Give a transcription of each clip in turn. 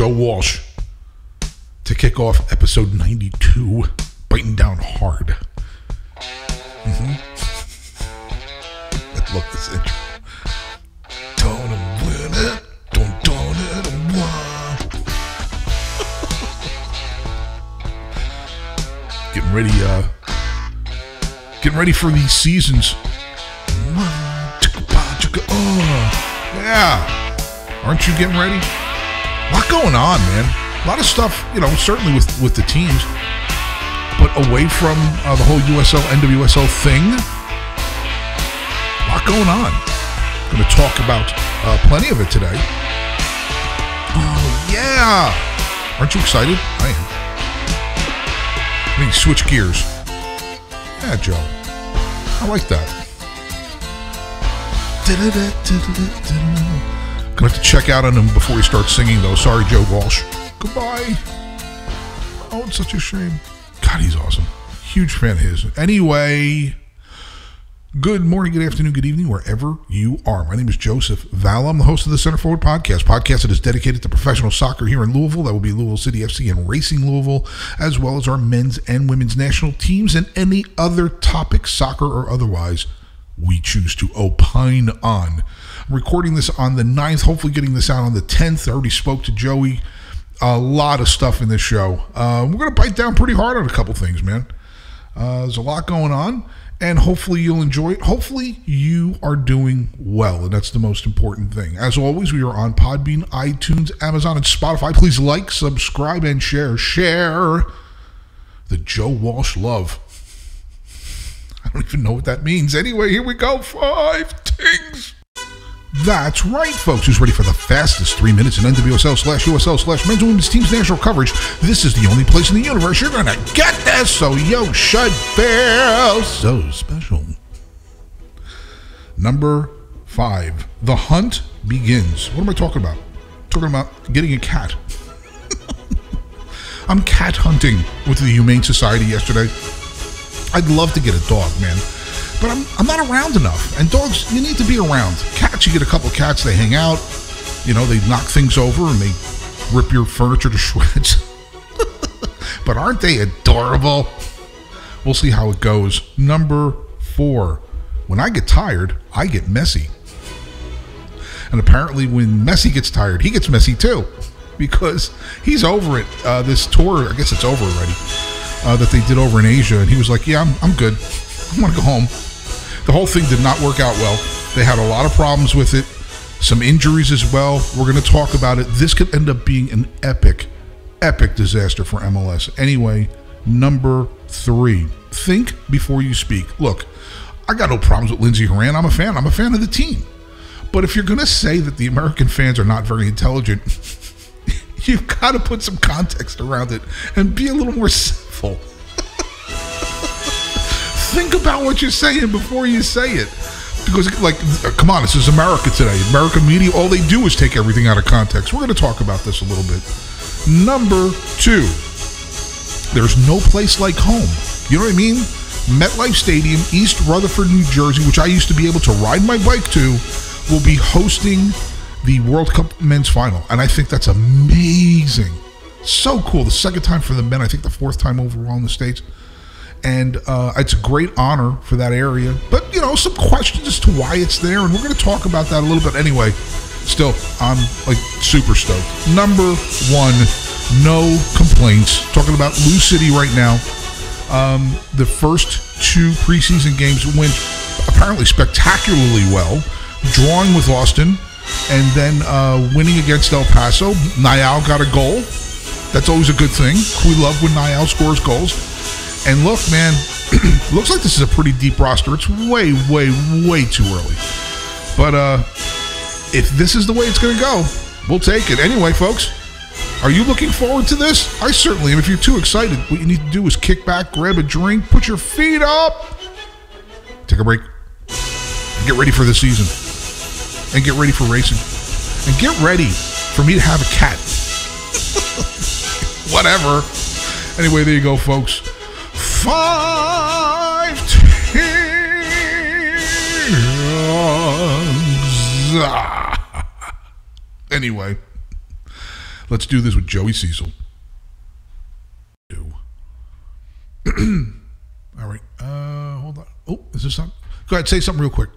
Joe Walsh to kick off episode 92, biting down hard. hmm I love this intro. Getting ready, uh, getting ready for these seasons. Yeah. Aren't you getting ready? A lot going on, man. A lot of stuff, you know, certainly with with the teams, but away from uh, the whole USL NWSL thing, a lot going on. Going to talk about uh, plenty of it today. Oh yeah! Aren't you excited? I am. Let me switch gears. Yeah, Joe. I like that. Gonna have to check out on him before he starts singing, though. Sorry, Joe Walsh. Goodbye. Oh, it's such a shame. God, he's awesome. Huge fan of his. Anyway, good morning, good afternoon, good evening, wherever you are. My name is Joseph Val. I'm the host of the Center Forward Podcast, podcast that is dedicated to professional soccer here in Louisville. That will be Louisville City FC and Racing Louisville, as well as our men's and women's national teams and any other topic, soccer or otherwise, we choose to opine on. Recording this on the 9th, hopefully getting this out on the 10th. I already spoke to Joey. A lot of stuff in this show. Uh, we're going to bite down pretty hard on a couple things, man. Uh, there's a lot going on, and hopefully you'll enjoy it. Hopefully you are doing well, and that's the most important thing. As always, we are on Podbean, iTunes, Amazon, and Spotify. Please like, subscribe, and share. Share the Joe Walsh love. I don't even know what that means. Anyway, here we go. Five tings. That's right, folks. Who's ready for the fastest three minutes in NWSL slash USL slash men's and women's teams national coverage? This is the only place in the universe you're gonna get this, so yo should feel so special. Number five, the hunt begins. What am I talking about? talking about getting a cat. I'm cat hunting with the Humane Society yesterday. I'd love to get a dog, man. But I'm, I'm not around enough. And dogs, you need to be around. Cats, you get a couple cats, they hang out. You know, they knock things over and they rip your furniture to shreds. but aren't they adorable? We'll see how it goes. Number four. When I get tired, I get messy. And apparently, when Messi gets tired, he gets messy too. Because he's over it. Uh, this tour, I guess it's over already, uh, that they did over in Asia. And he was like, Yeah, I'm, I'm good. I want to go home. The whole thing did not work out well. They had a lot of problems with it, some injuries as well. We're going to talk about it. This could end up being an epic, epic disaster for MLS. Anyway, number three think before you speak. Look, I got no problems with Lindsey Horan. I'm a fan. I'm a fan of the team. But if you're going to say that the American fans are not very intelligent, you've got to put some context around it and be a little more civil. Think about what you're saying before you say it. Because, like, come on, this is America today. American media, all they do is take everything out of context. We're going to talk about this a little bit. Number two, there's no place like home. You know what I mean? MetLife Stadium, East Rutherford, New Jersey, which I used to be able to ride my bike to, will be hosting the World Cup men's final. And I think that's amazing. So cool. The second time for the men, I think the fourth time overall in the States. And uh, it's a great honor for that area. But, you know, some questions as to why it's there. And we're going to talk about that a little bit anyway. Still, I'm like super stoked. Number one, no complaints. Talking about Lou City right now. Um, the first two preseason games went apparently spectacularly well, drawing with Austin and then uh, winning against El Paso. Niall got a goal. That's always a good thing. We love when Niall scores goals. And look, man, looks like this is a pretty deep roster. It's way, way, way too early. But uh, if this is the way it's going to go, we'll take it. Anyway, folks, are you looking forward to this? I certainly am. If you're too excited, what you need to do is kick back, grab a drink, put your feet up, take a break, and get ready for the season, and get ready for racing, and get ready for me to have a cat. Whatever. Anyway, there you go, folks. Five teams. Anyway, let's do this with Joey Cecil. Do. All right. Uh, hold on. Oh, is this on? Go ahead. Say something real quick.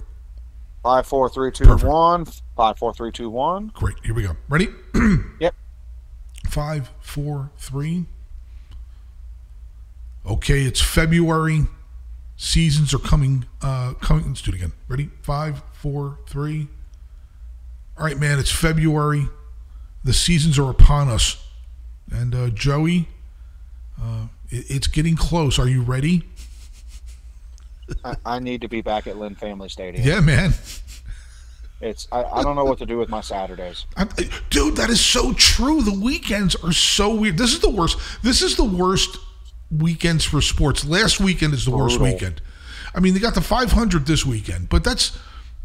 Five, four, three, two, Perfect. one. Five, four, three, two, one. Great. Here we go. Ready? Yep. Five, four, three. Okay, it's February. Seasons are coming. Uh, coming. Let's do it again. Ready? Five, four, three. All right, man. It's February. The seasons are upon us, and uh, Joey, uh, it, it's getting close. Are you ready? I, I need to be back at Lynn Family Stadium. Yeah, man. It's I, I don't know what to do with my Saturdays. I, dude, that is so true. The weekends are so weird. This is the worst. This is the worst weekends for sports. Last weekend is the worst weekend. I mean, they got the 500 this weekend, but that's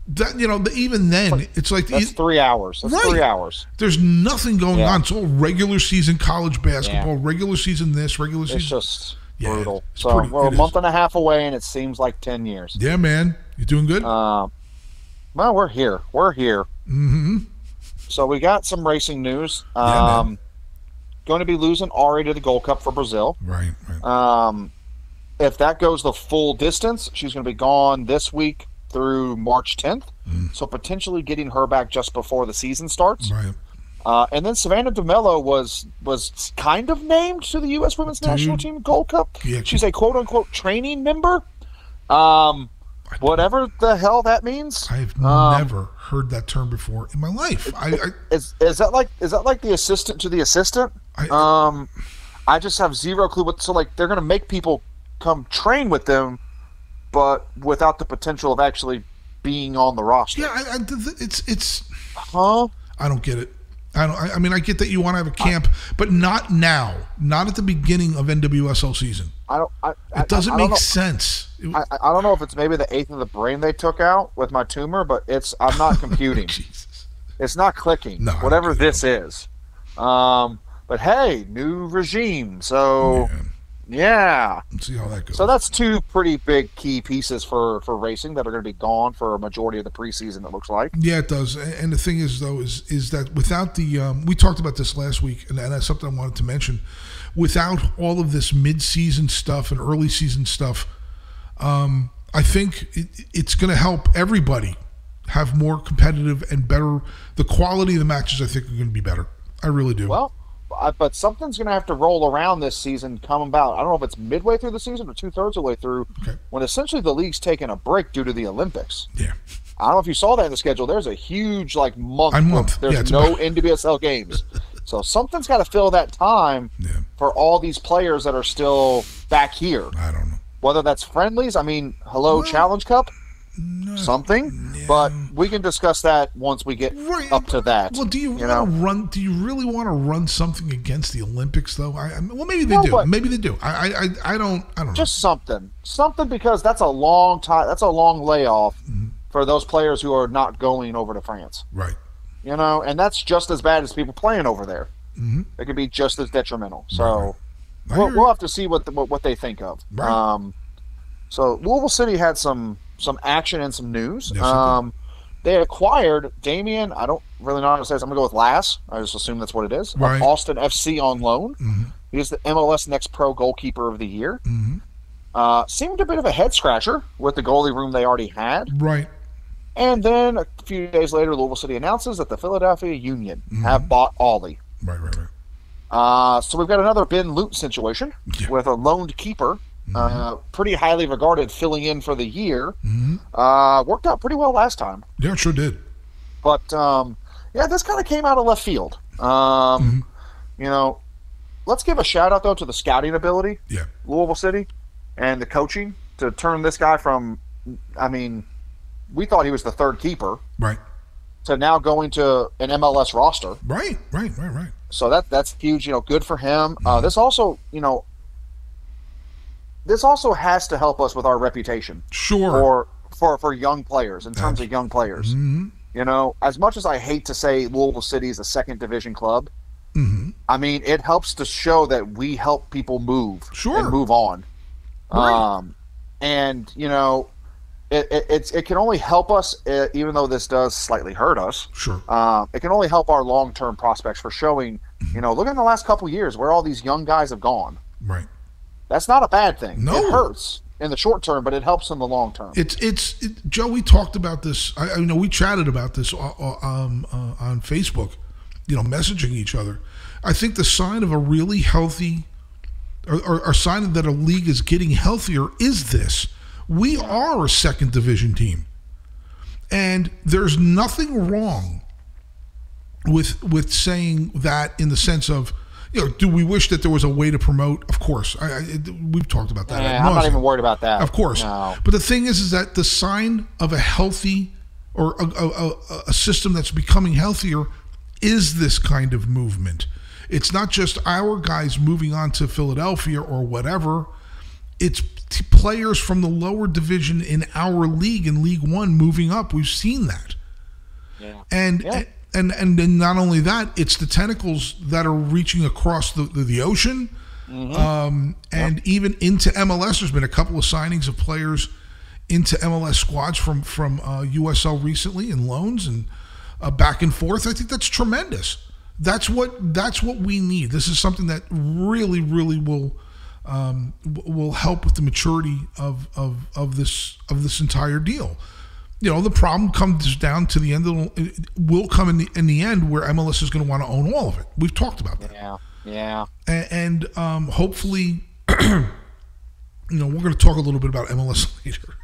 that. You know, even then, it's like That's it- three hours. That's Right. three hours. there's nothing going Yeah. on. It's all regular season college basketball, regular season this, regular season. It's season. just Yeah, brutal. So pretty- we're a is. month and a half away, and it seems like ten years. yeah, man, you doing good? Um, well, we're here. We're here. mm-hmm. So we got some racing news. Yeah. Um, going to be losing Ary to the Gold Cup for Brazil. Right, right. Um, if that goes the full distance, she's going to be gone this week through March 10th. Mm. So potentially getting her back just before the season starts. right. Uh, and then Savannah DeMelo was was kind of named to the U.S. Women's National Team Gold Cup. Yeah, She's a quote unquote training member. Um, whatever the hell that means. I've Um, never heard that term before in my life. I, I, Is is that like is that like the assistant to the assistant? I Um, I just have zero clue what. So like they're gonna make people come train with them, but without the potential of actually being on the roster. yeah, I, I, it's it's. Huh? I don't get it. I don't. I, I mean, I get that you want to have a camp, but not now. Not at the beginning of NWSL season. I don't. I, I- It doesn't I, I make sense. I, I don't know if it's maybe the eighth of the brain they took out with my tumor, but it's I'm not computing. Jesus. it's not clicking. No, whatever this is. Um, but hey, new regime. So Man, yeah. let's see how that goes. So that's two pretty big key pieces for for racing that are going to be gone for a majority of the preseason. It looks like. yeah, it does. And the thing is, though, is is that without the um, we talked about this last week, and, that's something I wanted to mention. Without all of this mid-season stuff and early season stuff, um, I think it, it's going to help everybody have more competitive and better. The quality of the matches, I think, are going to be better. I really do. Well, but something's going to have to roll around this season, come about. I don't know if it's midway through the season or two thirds of the way through, Okay. when essentially the league's taking a break due to the Olympics. yeah. I don't know if you saw that in the schedule. There's a huge like month. A month. There's Yeah, no about- NWSL games, so something's got to fill that time Yeah. for all these players that are still back here. I don't know. Whether that's friendlies, I mean, hello Well, Challenge Cup, No. something. But we can discuss that once we get Right. up to that. Well, do you, you want to know? run? Do you really want to run something against the Olympics, though? I, I well, maybe they No, do. maybe they do. I, I, I, don't. I don't know. just something something because that's a long time that's a long layoff Mm-hmm. for those players who are not going over to france right. you know and that's just as bad as people playing over there Mhm. it could be just as detrimental so I we'll, we'll have to see what, the, what what they think of Right. um so louisville city had some some action and some news Yes, um they acquired Damian. I don't really know how to say this. I'm gonna go with Las. I just assume that's what it is. Right. Austin FC on loan. Mhm. He's the MLS Next Pro Goalkeeper of the Year. Mhm. Uh, seemed a bit of a head scratcher with the goalie room they already had. Right. And then a few days later, Louisville City announces that the Philadelphia Union Mm-hmm. have bought Ollie. Right. Right. Right. Uh, so we've got another Ben Lundt situation Yeah. Mm-hmm. with a loaned keeper, uh, pretty highly regarded, filling in for the year. hmm Uh, worked out pretty well last time. Yeah, it sure did. But um, yeah, this kind of came out of left field. Um, Mm-hmm. You know, let's give a shout out though to the scouting ability, Yeah. Louisville City, and the coaching to turn this guy from. I mean, we thought he was the third keeper Right. to now going to an MLS roster. Right, right, right, right. So that that's huge. You know, good for him. Uh, this also, you know, this also has to help us with our reputation Sure. for for for young players in terms of young players. Mhm. You know, as much as I hate to say Louisville City is a second division club, Mhm. I mean it helps to show that we help people move Sure. and move on. Right. Um, and you know, it, it it's it can only help us, uh, even though this does slightly hurt us. Sure. Um, it can only help our long term prospects for showing. You know, look at the last couple years where all these young guys have gone. Right. That's not a bad thing. No. It hurts in the short term, but it helps in the long term. It's it's it, Joe. We talked about this. I, I know we chatted about this uh, uh, um, uh, on Facebook. You know, messaging each other. I think the sign of a really healthy, or, or, or sign that a league is getting healthier is this: we are a second division team, and there's nothing wrong with with saying that in the sense of. You know, do we wish that there was a way to promote? Of course, I, I, we've talked about that. Ad I'm not even worried about that. Of course. No. But the thing is, is that the sign of a healthy or a, a, a, a system that's becoming healthier is this kind of movement. It's not just our guys moving on to Philadelphia or whatever. It's t- players from the lower division in our league, in League One, moving up. We've seen that. Yeah. And Yeah. and and and then not only that, it's the tentacles that are reaching across the the, the ocean, um, and even into MLS. There's been a couple of signings of players into MLS squads from from uh, USL recently and loans and uh, back and forth. I think that's tremendous. That's what that's what we need. This is something that really really will. Um, will help with the maturity of, of, of this of this entire deal you know the problem comes down to the end of the, will come in the in the end where MLS is going to want to own all of it. We've talked about that, Yeah. Yeah. and, and um, hopefully, you know, we're going to talk a little bit about MLS later.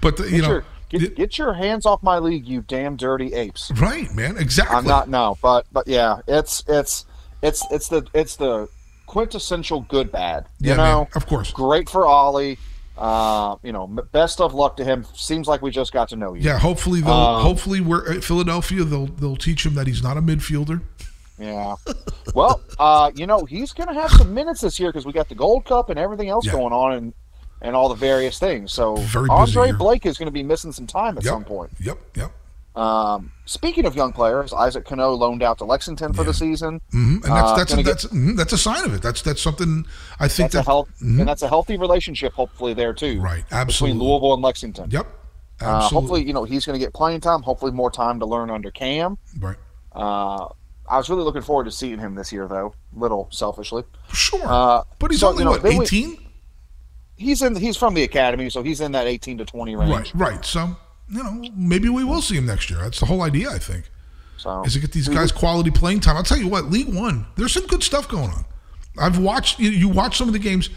but the, you Get know, your, get, get your hands off my league, you damn dirty apes. right, man, exactly. I'm not no, but but yeah, it's it's it's it's the it's the quintessential good bad. You Yeah, know, man, of course. great for Ollie. Uh, you know, best of luck to him. Seems like we just got to know you. Yeah, hopefully they'll Um, hopefully we're at Philadelphia they'll they'll teach him that he's not a midfielder. Yeah. Well, uh, you know, he's going to have some minutes this year because we got the Gold Cup and everything else Yeah. going on and and all the various things. So Very Andre. Blake is going to be missing some time at Yep. some point. Yep, yep. Um, speaking of young players, Isaac Cano loaned out to Lexington for the season. hmm And that's Uh, that's gonna get- that's mhm, that's a sign of it. That's that's something I think That's a that health, and that's a healthy relationship, hopefully there too. Right, Between. Louisville and Lexington. Yep, Uh, hopefully, you know he's going to get playing time. Hopefully, more time to learn under Cam. right. Uh, I was really looking forward to seeing him this year, though. Little selfishly, Sure, Uh, but he's so, only you know, what eighteen. he's in. He's from the academy, so he's in that eighteen to twenty range. Right, right. So you know, maybe we will see him next year. That's the whole idea. I think So is to get these guys quality playing time. I'll tell you what, League One, there's some good stuff going on. I've watched. You, you watch some of the games.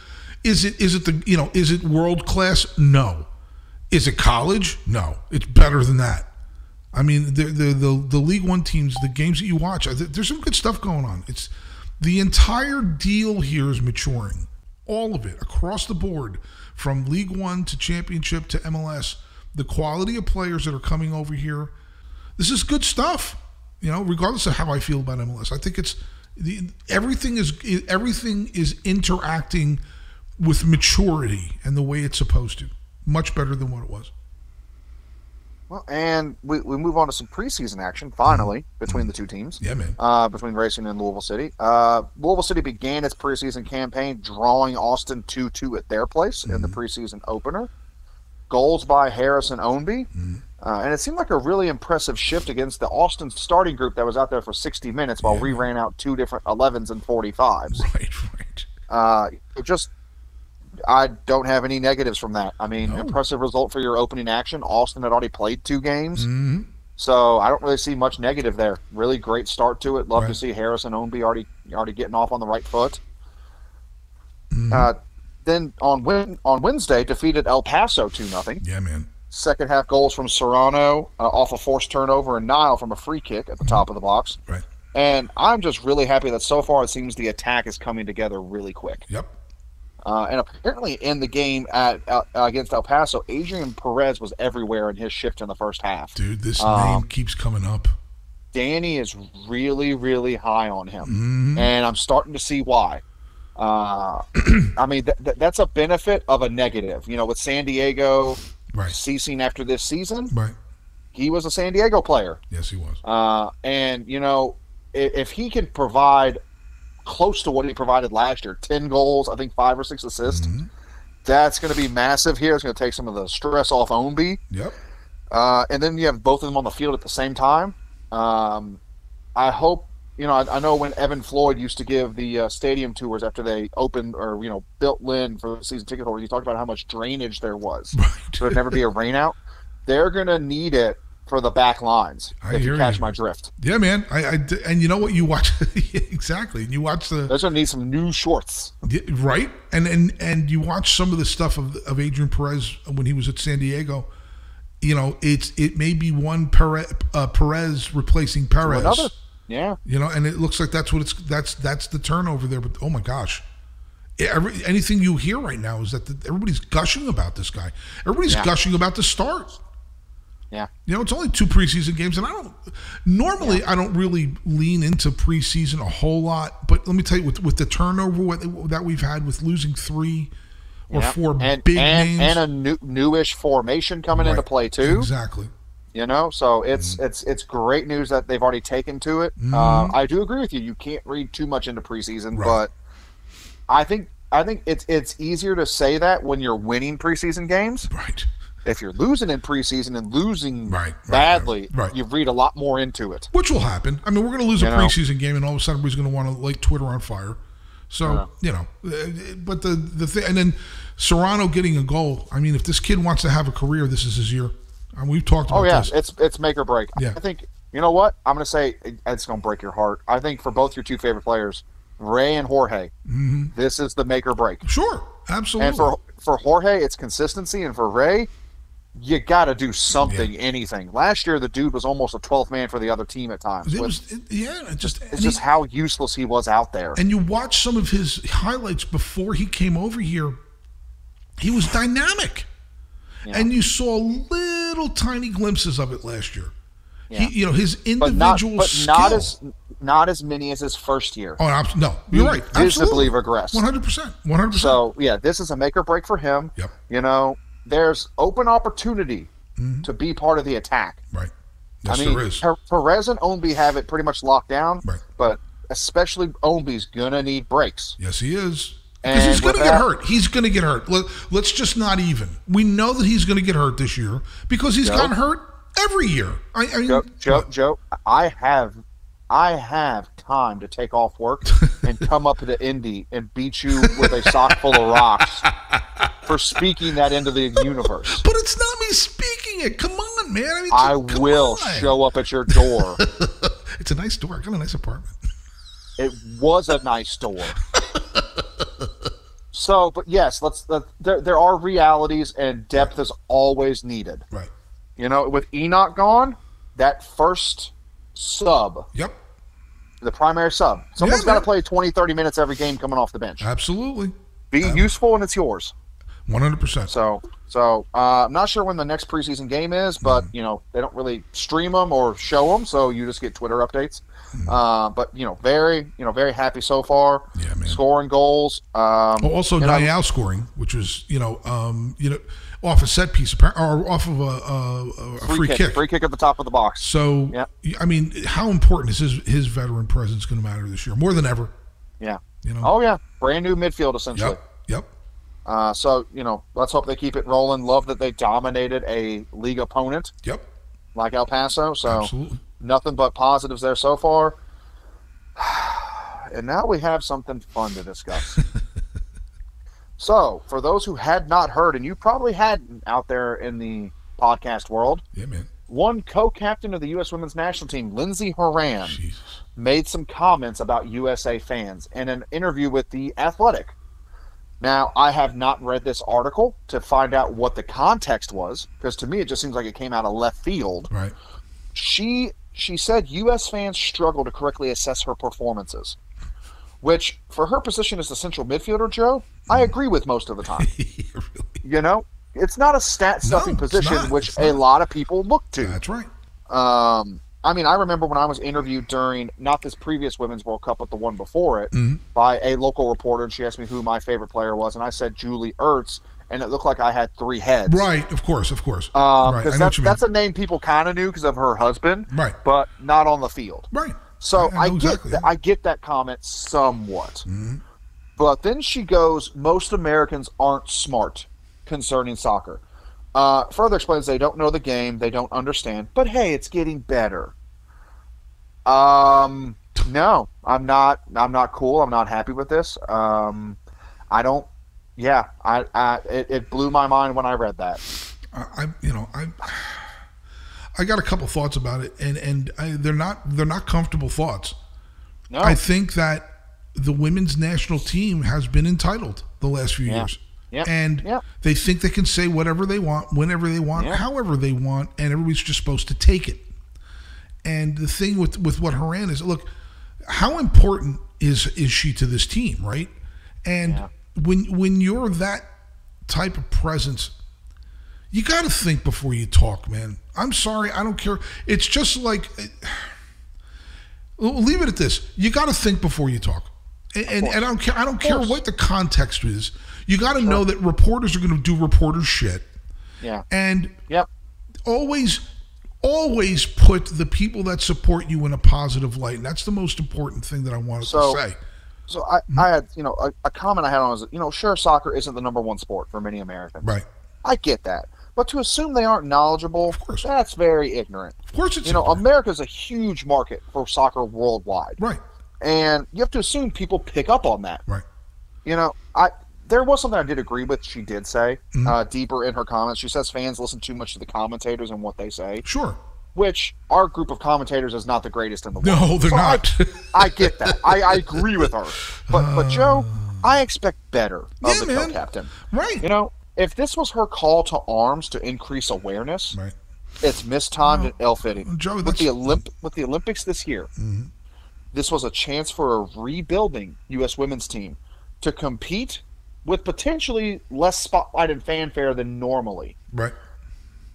Is it is it the you know is it world class? No. Is it college? No. It's better than that. I mean, the the the, the League One teams, the games that you watch, there's some good stuff going on. It's the entire deal here is maturing, all of it across the board, from League One to Championship to MLS. The quality of players that are coming over here, this is good stuff. You know, regardless of how I feel about MLS, I think it's the everything is everything is interacting with maturity and the way it's supposed to, much better than what it was. Well, and we, we move on to some preseason action finally between the two teams. Yeah, man. Uh, between Racing and Louisville City. Uh, Louisville City began its preseason campaign drawing Austin 2 2 at their place in the preseason opener. Goals by Harrison Ownby. Uh, and it seemed like a really impressive shift against the Austin starting group that was out there for 60 minutes while we ran out two different 11s and 45s. Right, right. Uh, just, I don't have any negatives from that. I mean, No. impressive result for your opening action. Austin had already played two games. hmm So I don't really see much negative there. Really great start to it. Love to Right. see Harrison Ownby already already getting off on the right foot. Mhm. Uh, then on Wed on Wednesday defeated El Paso two nothing. Yeah, man. Second half goals from Serrano uh, off a forced turnover and Niall from a free kick at the top of the box. Right. And I'm just really happy that so far it seems the attack is coming together really quick. Yep. Uh, and apparently, in the game at uh, against El Paso, Adrian Perez was everywhere in his shift in the first half. Dude, this Um, name keeps coming up. Danny is really, really high on him, Mhm. and I'm starting to see why. Uh, I mean, th- th- that's a benefit of a negative. You know, with San Diego Right. ceasing after this season, Right. he was a San Diego player. Yes, he was. Uh, and you know, if, if he can provide close to what he provided last year, ten goals, I think five or six assists, Mhm. that's going to be massive here. It's going to take some of the stress off Ownby. Yep. Uh, and then you have both of them on the field at the same time. Um, I hope you know. I, I know when Evan Floyd used to give the uh, stadium tours after they opened or you know built Lynn for the season ticket holders, he talked about how much drainage there was. Right. So there'd never be a rainout. They're going to need it for the back lines. I if hear you catch you. my drift, Yeah, man. I and you know what you watch exactly. And you watch the they're going to need some new shorts. Right and and and you watch some of the stuff of of Adrian Perez when he was at San Diego. You know, it's it may be one Perez, uh, Perez replacing Perez. Another, yeah. You know, and it looks like that's what it's that's that's the turnover there. But oh my gosh, Every, anything you hear right now is that the, everybody's gushing about this guy. Everybody's Yeah. gushing about the start. Yeah. You know, it's only two preseason games, and I don't normally I don't really lean into preseason a whole lot. But let me tell you, with with the turnover what- that we've had with losing three or yeah. four and, big and, names, and a new, newish formation coming into play too. exactly. You know, so it's Mm-hmm. it's it's great news that they've already taken to it. Uh, I do agree with you. You can't read too much into preseason, Right. but I think I think it's it's easier to say that when you're winning preseason games. Right, If you're losing in preseason and losing Right, right, badly, right, right. you read a lot more into it. which will happen. I mean, we're going to lose a You know. preseason game, and all of a sudden, everybody's going to want to light Twitter on fire. So you know, uh, but the the thing, and then Serrano getting a goal. I mean, if this kid wants to have a career, this is his year. And we've talked about Oh yeah, this. it's it's make or break. Yeah. I think you know what I'm going to say. It's going to break your heart. I think for both your two favorite players, Ray and Jorge, mm-hmm. this is the make or break. Sure, absolutely. And for for Jorge, it's consistency, and for Ray, you got to do something, anything. Last year, the dude was almost a 12th man for the other team at times. it was, it, yeah, it just, it's just he- how useless he was out there. and you watch some of his highlights before he came over here. He was dynamic, Yeah. and you saw little tiny glimpses of it last year. Yeah. He, you know, his but not, individual but skill. not as not as many as his first year. Oh, no, you're right. visibly regressed. One hundred percent. One hundred percent. So yeah, this is a make or break for him. Yep. You know, there's open opportunity mm-hmm. to be part of the attack. Right. Yes, I mean, there is. Per- Perez and Ownby have it pretty much locked down. Right. But especially Ownby's gonna need breaks. Yes, he is. Because he's going to get that- hurt. He's going to get hurt. Let, let's just not even. We know that he's going to get hurt this year because he's Joe? gotten hurt every year. I, I mean, Joe, Joe. Joe, I have, I have time to take off work and come up to Indy and beat you with a sock full of rocks for speaking that into the universe. But it's not me speaking it. Come on, man. I, mean, I will on. show up at your door. It's a nice door. I got a nice apartment. It was a nice door. So, but yes, let's. Let, there, there are realities, and depth is always needed. Right. You know, with Enoch gone, that first sub, Yep. the primary sub, someone's Yeah, got to play 20, 30 minutes every game coming off the bench. Absolutely. Be useful, and it's yours. One hundred percent. So, so uh, I'm not sure when the next preseason game is, but Mm-hmm. you know they don't really stream them or show them, so you just get Twitter updates. Uh, but you know, very, you know, very happy so far. Yeah, man. Scoring goals. Um, Oh, also Niall scoring, which was you know, um, you know, off a set piece or off of a, a, a free, kick. free kick at the top of the box. So, Yep. I mean, how important is his his veteran presence going to matter this year? More than ever. Yeah. You know. Oh yeah, brand new midfield essentially. Yep. Yep. Uh, so you know, let's hope they keep it rolling. Love that they dominated a league opponent Yep. like El Paso. So Absolutely. Nothing but positives there so far. And now we have something fun to discuss. so, for those who had not heard, and you probably hadn't out there in the podcast world, Yeah, man. one co-captain of the U.S. Women's National Team, Lindsey Horan, Jesus. made some comments about USA fans in an interview with The Athletic. Now, I have not read this article to find out what the context was, because to me it just seems like it came out of left field. Right. She she said U.S. fans struggle to correctly assess her performances. which for her position as the central midfielder, Joe, I agree with most of the time. really. you know, it's not a stat stuffing No, position, not. which a lot of people look to. That's right. Um, I mean, I remember when I was interviewed during not this previous Women's World Cup, but the one before it, Mhm. by a local reporter, and she asked me who my favorite player was, and I said Julie Ertz, and it looked like I had three heads. Right. Of course. Of course. Um, right. because I know what that's, a name people kind of knew because of her husband, Right. but not on the field. right. So I I, get exactly. that, I get that comment somewhat, Mhm. but then she goes, "Most Americans aren't smart concerning soccer." Uh, further explains they don't know the game, they don't understand, but hey, it's getting better. Um, no, I'm not. I'm not cool. I'm not happy with this. Um, I don't. Yeah, I, I it, it blew my mind when I read that. I, you know I I got a couple thoughts about it, and and I, they're not they're not comfortable thoughts. No, I think that the women's national team has been entitled the last few Yeah. years. Yep. And Yep. they think they can say whatever they want, whenever they want, Yeah. however they want, and everybody's just supposed to take it. And the thing with with what Horan is, look, how important is is she to this team, right? And Yeah. When when you're that type of presence, you got to think before you talk, man. I'm sorry, I don't care. It's just like eh, leave it at this. You got to think before you talk, and, and, I don't care. I don't care what the context is. You got to know that reporters are going to do reporter shit, yeah, and yep, always, always put the people that support you in a positive light. And that's the most important thing that I wanted So- to say. So I, I had, you know, a, a comment I had on was, you know, sure, soccer isn't the number one sport for many Americans. Right. I get that, but to assume they aren't knowledgeable, course. that's very ignorant. Of course, it's You know, important. America's a huge market for soccer worldwide, right. and you have to assume people pick up on that. Right. You know, I there was something I did agree with. She did say Mm-hmm. uh, deeper in her comments. She says fans listen too much to the commentators and what they say, Sure. Which our group of commentators is not the greatest in the world. No, they're So not. I get that. I, I agree with her. But but Joe, I expect better of Yeah, the man. co-captain. right. You know, if this was her call to arms to increase awareness, right. it's mistimed and ill-fitting. Joe, with the Olymp- with the Olympics this year, Mhm. this was a chance for a rebuilding U.S. women's team to compete with potentially less spotlight and fanfare than normally. Right.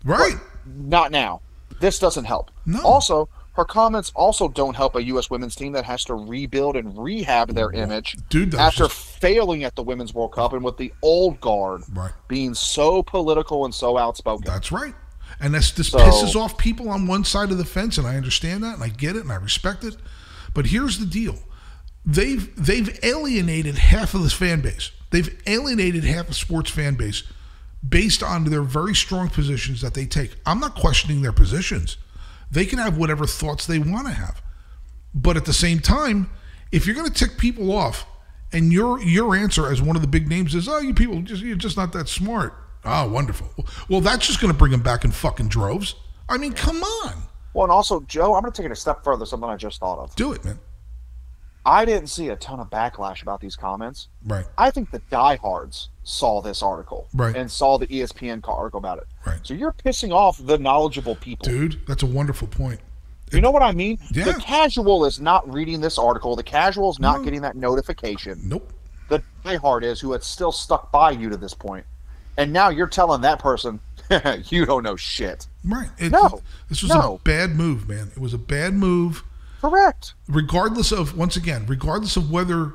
Right. Not now. This doesn't help. No. Also, her comments also don't help a U.S. women's team that has to rebuild and rehab their image Dude, after just- failing at the Women's World Cup and with the old guard Right. being so political and so outspoken. That's right. And this this So- pisses off people on one side of the fence, and I understand that, and I get it, and I respect it. But here's the deal: they've they've alienated half of this fan base. They've alienated half of sports fan base based on their very strong positions that they take. I'm not questioning their positions. They can have whatever thoughts they want to have. But at the same time, if you're going to tick people off, and your your answer as one of the big names is, "Oh, you people just you're just not that smart." Oh, wonderful. Well, that's just going to bring them back in fucking droves. I mean, come on, Well, and also, Joe, I'm going to take it a step further. Something I just thought of. do it, man. I didn't see a ton of backlash about these comments. Right, I think the diehards saw this article Right. and saw the ESPN article about it. Right. So you're pissing off the knowledgeable people. dude. That's a wonderful point. You know what I mean? Yeah. The casual is not reading this article. The casual is not No. getting that notification. Nope. The diehard is who had still stuck by you to this point. And now you're telling that person, you don't know shit. Right. It- No. This was No. a bad move, man. It was a bad move. Correct. regardless of once again, regardless of whether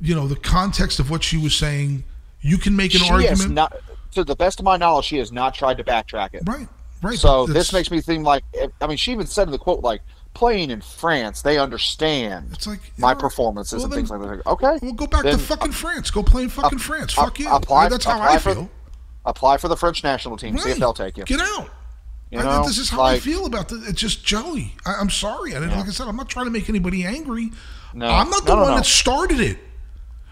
you know the context of what she was saying, you can make an she argument. not, to the best of my knowledge, she has not tried to backtrack it. right, right. So but this makes me think like, I mean, she even said in the quote, like, playing in France, they understand it's like my right, performances well, and then- things like that. Okay. Well, go back Then to fucking France. Go play in fucking France. Fuck you. apply- Right, That's how I for- feel. Apply for the French national team. See if they'll take you. Get out. You I- this is how I feel about this. It's just Joey. I, I'm sorry. I didn't, Yeah. like I said, I'm not trying to make anybody angry. No. I'm not the No, one no. that started it.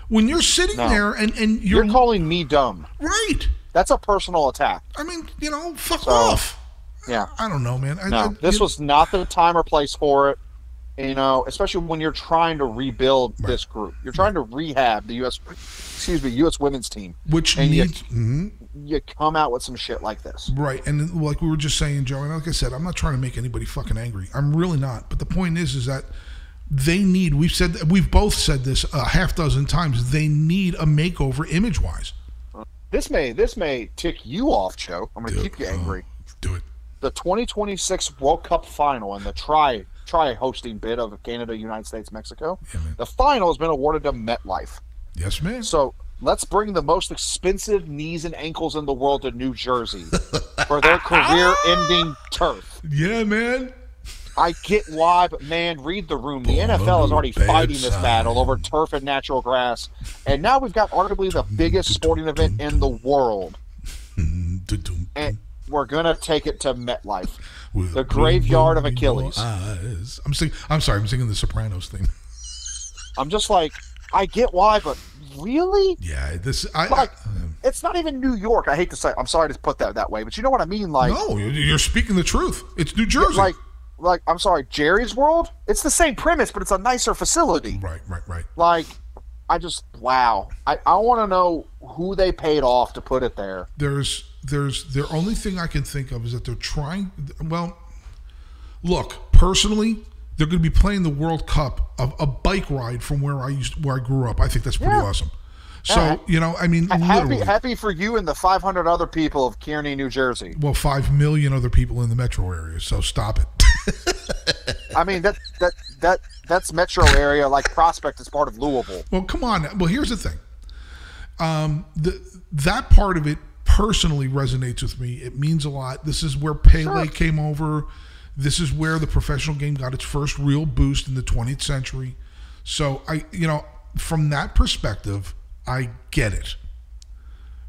When you're sitting No. there and, and you're, You're calling me dumb. right. That's a personal attack. I mean, you know, fuck So, off. Yeah. I don't know, man. I, No, I- this was not the time or place for it. You know, especially when you're trying to rebuild this group. You're trying to rehab the U.S. Excuse me, U.S. women's team. which and you- needs. Mm-hmm. You come out with some shit like this. Right, and like we were just saying, Joe, and like I said, I'm not trying to make anybody fucking angry. I'm really not. But the point is, is that they need. We've said we've both said this a half dozen times. They need a makeover image wise. This may this may tick you off, Joe. I'm going to keep you angry. Oh, do it. The 2026 World Cup final and the try try hosting bid of Canada, United States, Mexico. Yeah, the final has been awarded to MetLife. Yes, man. So let's bring the most expensive knees and ankles in the world to New Jersey for their career-ending turf. Yeah, man. I get why, but man, read the room. The NFL is already fighting this battle over turf and natural grass, and now we've got arguably the biggest sporting event in the world, and we're gonna take it to MetLife. The graveyard of Achilles. I'm sing. I'm sorry. I'm singing the Sopranos thing. I'm just like, I get why, but really, Yeah, this. I. like, I- it's not even New York. I hate to say. I'm sorry to put that that way, but you know what I mean. Like, no, you're- you're speaking the truth. It's New Jersey. like, like I'm sorry, Jerry's World. It's the same premise, but it's a nicer facility. right, right, right. Like, I just wow. I I want to know who they paid off to put it there. there's there's the only thing I can think of is that they're trying. Well, look personally, they're going to be playing the World Cup of a bike ride from where I used where I grew up. I think that's pretty Yeah. awesome. So Yeah. you know, I mean, Happy happy for you and the 500 other people of Kearny, New Jersey. well, five million other people in the metro area. So stop it. I mean that that that that's metro area like Prospect is part of Louisville. Well, come on. Well, here's the thing. Um, the that part of it personally resonates with me. It means a lot. This is where Pele Sure. came over. This is where the professional game got its first real boost in the 20th century. So I, you know, from that perspective, I get it.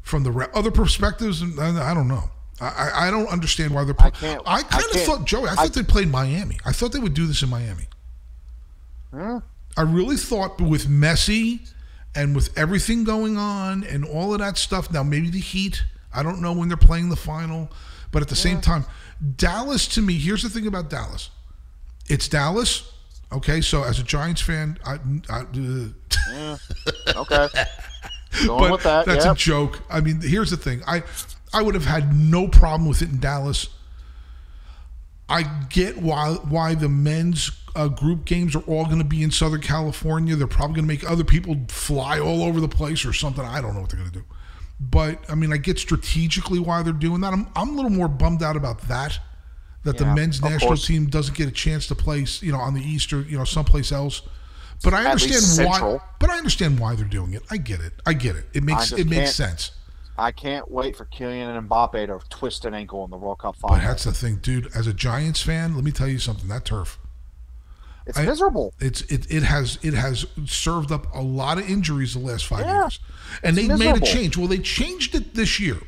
From the re- other perspectives, I, I don't know. I, I- I don't understand why they're. I I I kind of thought Joey. I I- thought they played Miami. I thought they would do this in Miami. Hmm? I really thought with Messi and with everything going on and all of that stuff. Now maybe the Heat. I don't know when they're playing the final, but at the same time, Dallas to me. Here's the thing about Dallas. It's Dallas. Okay, so as a Giants fan, I, I uh, Okay, going but with that. that's yeah. a joke. I mean, here's the thing. I I would have had no problem with it in Dallas. I get why why the men's uh, group games are all going to be in Southern California. They're probably going to make other people fly all over the place or something. I don't know what they're going to do. But I mean, I get strategically why they're doing that. I'm I'm a little more bummed out about that. That the men's national course. team doesn't get a chance to play, you know, on the East or you know someplace else. But I At understand why. But I understand why they're doing it. I get it. I get it. It makes it makes sense. I can't wait for Kylian and Mbappe to twist an ankle in the World Cup But final. that's the thing, dude. As a Giants fan, let me tell you something. That turf, it's I- miserable. it's it it has it has served up a lot of injuries the last five Yeah, years, and they made a change. Well, they changed it this year,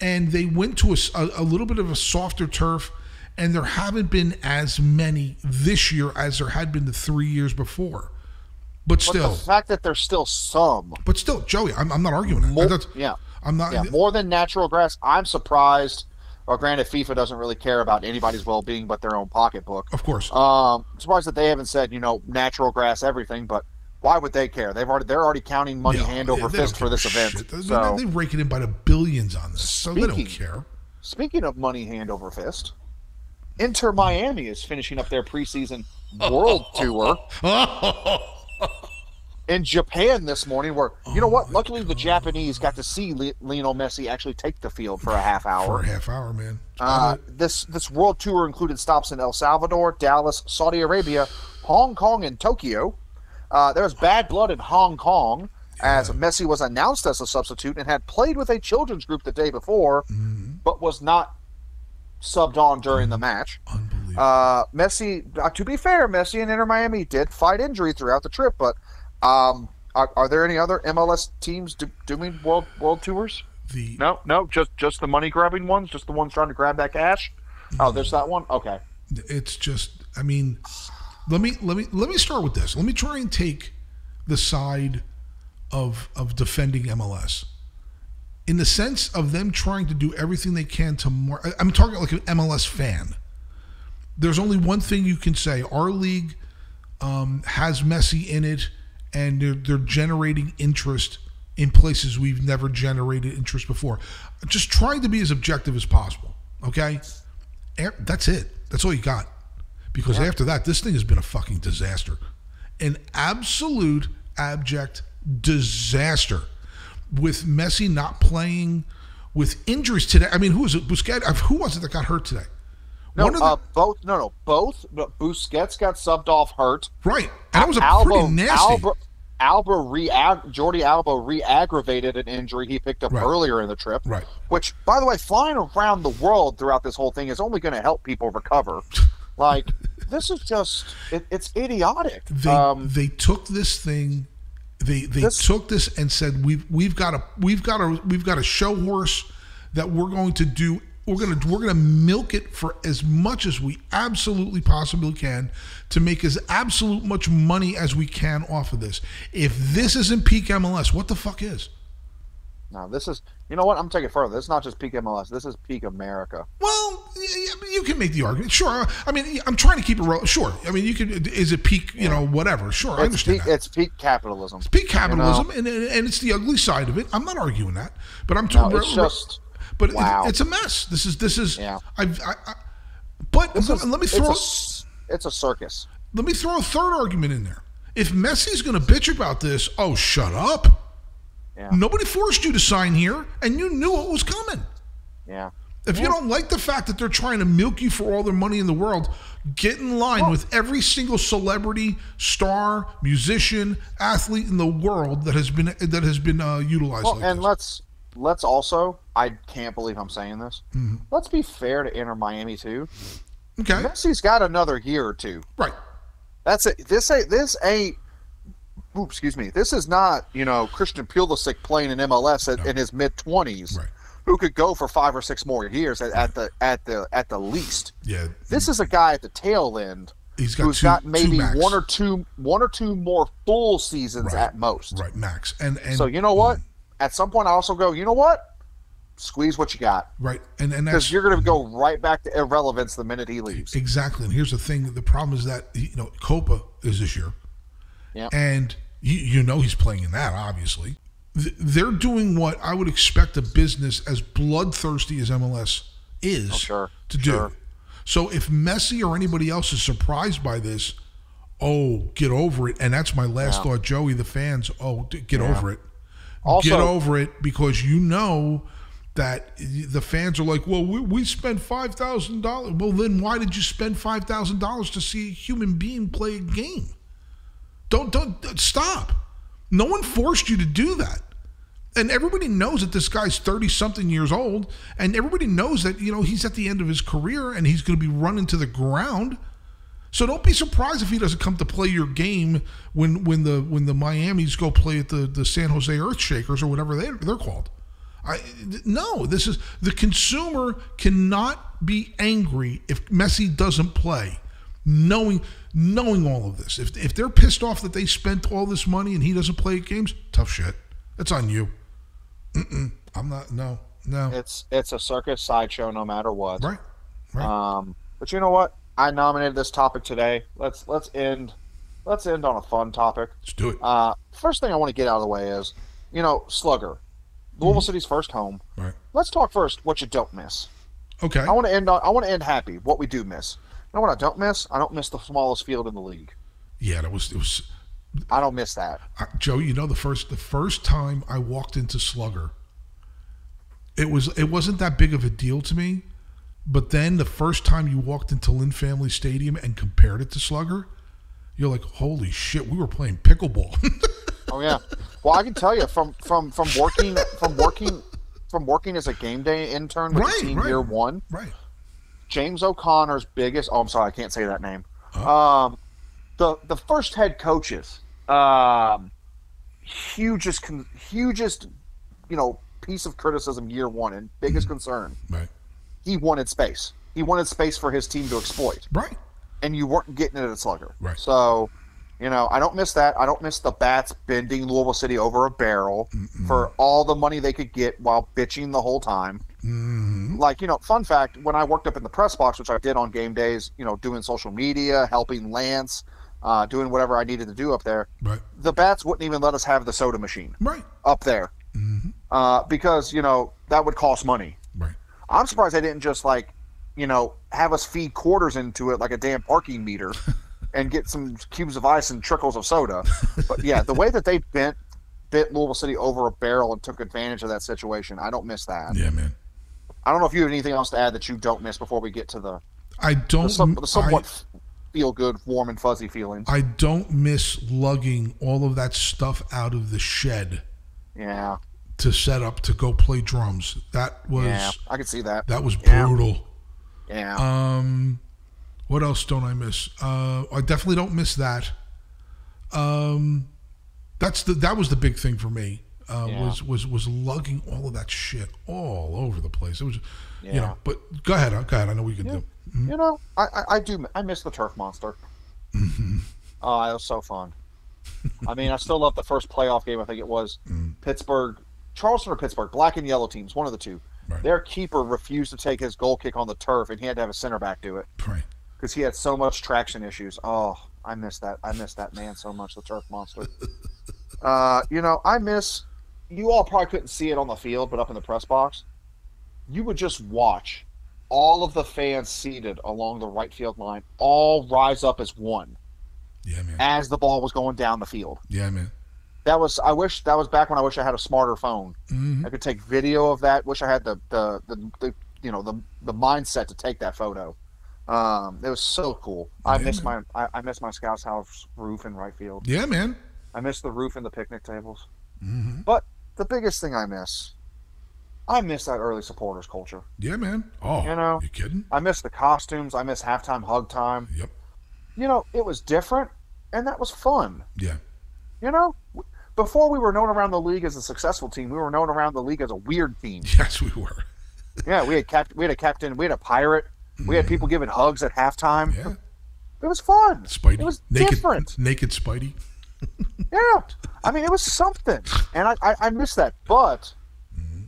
and they went to a a little bit of a softer turf, and there haven't been as many this year as there had been the three years before. But But still, the fact that there's still some, but still, Joey, I'm, I'm not arguing that. That's- yeah, I'm not. yeah, more than natural grass. I'm surprised. Well, granted, FIFA doesn't really care about anybody's well-being but their own pocketbook. Of course. Um, I'm surprised that they haven't said you know natural grass everything, but why would they care? They've already they're already counting money Yeah, hand over fist for this event. shit. So they rake it in by the billions on this, so they don't care. speaking of money hand over fist, Inter Miami is finishing up their preseason World Tour in Japan this morning. Where you know Oh what? Luckily, the Japanese got to see Le- Lionel Messi actually take the field for a half hour. For a half hour, man. Uh, this this world tour included stops in El Salvador, Dallas, Saudi Arabia, Hong Kong, and Tokyo. Uh, there was bad blood in Hong Kong as Messi was announced as a substitute and had played with a children's group the day before, but was not subbed on during the match. Unbelievable. Uh, Messi, uh, to be fair, Messi and Inter Miami did fight injury throughout the trip, but um, are, are there any other MLS teams do, doing world world tours? the No, no, just just the money grabbing ones, just the ones trying to grab that cash. Oh, there's that one. Okay, it's just i mean let me let me let me start with this let me try and take the side of of defending mls in the sense of them trying to do everything they can to more I- i'm talking like an mls fan there's only one thing you can say our league um, has messi in it and they're, they're generating interest in places we've never generated interest before just trying to be as objective as possible okay that's it. That's all you got. because after that, this thing has been a fucking disaster, an absolute abject disaster. With Messi not playing, with injuries today. I mean, who was it? Busquets. Who was it that got hurt today? No, One of the- uh, both. No, no, both. But Busquets got subbed off hurt. right, and that was a Alba, pretty nasty. Alba, Alba re Jordi Alba re-aggravated an injury he picked up Right. earlier in the trip. Right. Which, by the way, flying around the world throughout this whole thing is only going to help people recover. like this is just it, it's idiotic. they um, they took this thing they they This- took this and said we've we've got a we've got a we've got a show horse that we're going to do we're going to we're to milk it for as much as we absolutely possibly can to make as absolute much money as we can off of this. If this isn't peak MLS, what the fuck is? no, this is you know what I'm taking it further. This is not just peak MLS. This is peak America. Well, you can make the argument. Sure. Uh, I mean, I'm trying to keep it real. Sure. I mean, you could. Is it peak? You know, whatever. Sure. I understand peak, it's peak capitalism. Peak capitalism, You and, and and it's the ugly side of it. I'm not arguing that, but I'm No, talking. it's just but it- it's a mess. This is this is. Yeah. I, I, but let, is- let me it's throw it's a circus. let me throw a third argument in there. If Messi's going to bitch about this, oh, shut up. Yeah. Nobody forced you to sign here, and you knew it was coming. Yeah. If you don't like the fact that they're trying to milk you for all their money in the world, get in line with every single celebrity, star, musician, athlete in the world that has been that has been uh, utilized. Well, like and this. let's let's also. I can't believe I'm saying this. Mm-hmm. Let's be fair to Inter Miami too. okay, Messi's got another year or two. right, That's it. This ain't. This ain't. Ooh, excuse me. This is not. You know, Christian Pulisic playing in MLS at, in his mid twenties, Right. who could go for five or six more years at, at the at the at the least. yeah. This is a guy at the tail end He's got who's two- got maybe one or two one or two more full seasons Right. at most. right, max, and and So you know what? At some point, I also go. You know what? Squeeze what you got right, and and because you're going to go right back to irrelevance the minute he leaves. exactly. And here's the thing: the problem is that you know Copa is this year, Yeah. and you, you know he's playing in that. Obviously, they're doing what I would expect a business as bloodthirsty as MLS is Oh, sure, to do. sure. So if Messi or anybody else is surprised by this, oh, get over it. And that's my last Yeah. thought, Joey. The fans, oh, get over it. Also- get over it because you know that the fans are like, well, we, we spent five thousand dollars. Well, then why did you spend five thousand dollars to see a human being play a game? Don't don't stop. No one forced you to do that. And everybody knows that this guy's 30 something years old and everybody knows that you know he's at the end of his career and he's going to be running to the ground. So don't be surprised if he doesn't come to play your game when when the when the Miami's go play at the the San Jose Earthshakers or whatever they they're called. I no, this is the consumer cannot be angry if Messi doesn't play, knowing knowing all of this. If if they're pissed off that they spent all this money and he doesn't play games, tough shit. That's on you. Mm-mm, I'm not. No, no. It's it's a circus sideshow no matter what. Right, right. Um, but you know what? I nominated this topic today. Let's let's end let's end on a fun topic. Let's do it. Uh, first thing I want to get out of the way is, you know, Slugger, Louisville City's first home. Right. Let's talk first what you don't miss. Okay. I want to end on I want to end happy. What we do miss. You know what I don't miss? I don't miss the smallest field in the league. Yeah, that was it was. I don't miss that. Uh, Joe, you know the first the first time I walked into Slugger, it was it wasn't that big of a deal to me, but then the first time you walked into Lynn Family Stadium and compared it to Slugger, you're like, holy shit, we were playing pickleball. Oh yeah. Well, I can tell you from from from working from working from working as a game day intern with Right, the team right. year one. right. James O'Connor's biggest. Oh, I'm sorry, I can't say that name. Uh-huh. Um, the the first head coaches, um, hugest con- hugest, you know, piece of criticism year one and biggest Mm-hmm. concern. Right. He wanted space. He wanted space for his team to exploit, Right. And you weren't getting it at Slugger. Right. So, you know, I don't miss that. I don't miss the bats bending Louisville City over a barrel for all the money they could get while bitching the whole time hmm like you know fun fact when i worked up in the press box which i did on game days you know doing social media helping lance uh, doing whatever i needed to do up there Right. the bats wouldn't even let us have the soda machine Right. up there uh, because you know that would cost money Right. i'm surprised they didn't just like you know, have us feed quarters into it like a damn parking meter, and get some cubes of ice and trickles of soda. But yeah, the way that they bent bit Louisville City over a barrel and took advantage of that situation, I don't miss that. Yeah, man. I don't know if you have anything else to add that you don't miss before we get to the, I don't. the, some, the I- somewhat feel good, warm and fuzzy feelings. I don't miss lugging all of that stuff out of the shed yeah, to set up to go play drums. That was yeah, I can see that. that was brutal. Yeah, Um, what else don't I miss? Uh, I definitely don't miss that. Um, that's the that was the big thing for me. Uh, Yeah. Was was was lugging all of that shit all over the place. It was, you know. But go ahead, go ahead. I know what you can do. you know, I, I, I do. I miss the turf monster. Mm-hmm. Oh, it was so fun. I mean, I still love the first playoff game. I think it was Mm. Pittsburgh, Charleston or Pittsburgh, black and yellow teams, one of the two. Right. Their keeper refused to take his goal kick on the turf, and he had to have a center back do it Right. because he had so much traction issues. Oh, I miss that. I miss that man so much, the turf monster. uh, you know, I miss. You all probably couldn't see it on the field, but up in the press box, you would just watch all of the fans seated along the right field line all rise up as one Yeah, man. as the ball was going down the field. Yeah, man. That was I wish that was back when I wish I had a smarter phone. hmm I could take video of that. Wish I had the the, the, the you know the the mindset to take that photo. Um, it was so cool. I Yeah, miss man. my I, I miss my scouts house roof in right field. Yeah, man. I miss the roof and the picnic tables. hmm But the biggest thing I miss, I miss that early supporters culture. Yeah, man. Oh, You know- you kidding? I miss the costumes. I miss halftime hug time. Yep. You know, it was different, and that was fun. Yeah. You know, before we were known around the league as a successful team, we were known around the league as a weird team. Yes, we were. Yeah, we had cap- we had a captain, we had a pirate, we had people giving hugs at halftime. Yeah. It was fun. Spidey. It was naked, different. Naked Spidey. Yeah, I mean, it was something, and I I, I miss that. But Mm-hmm.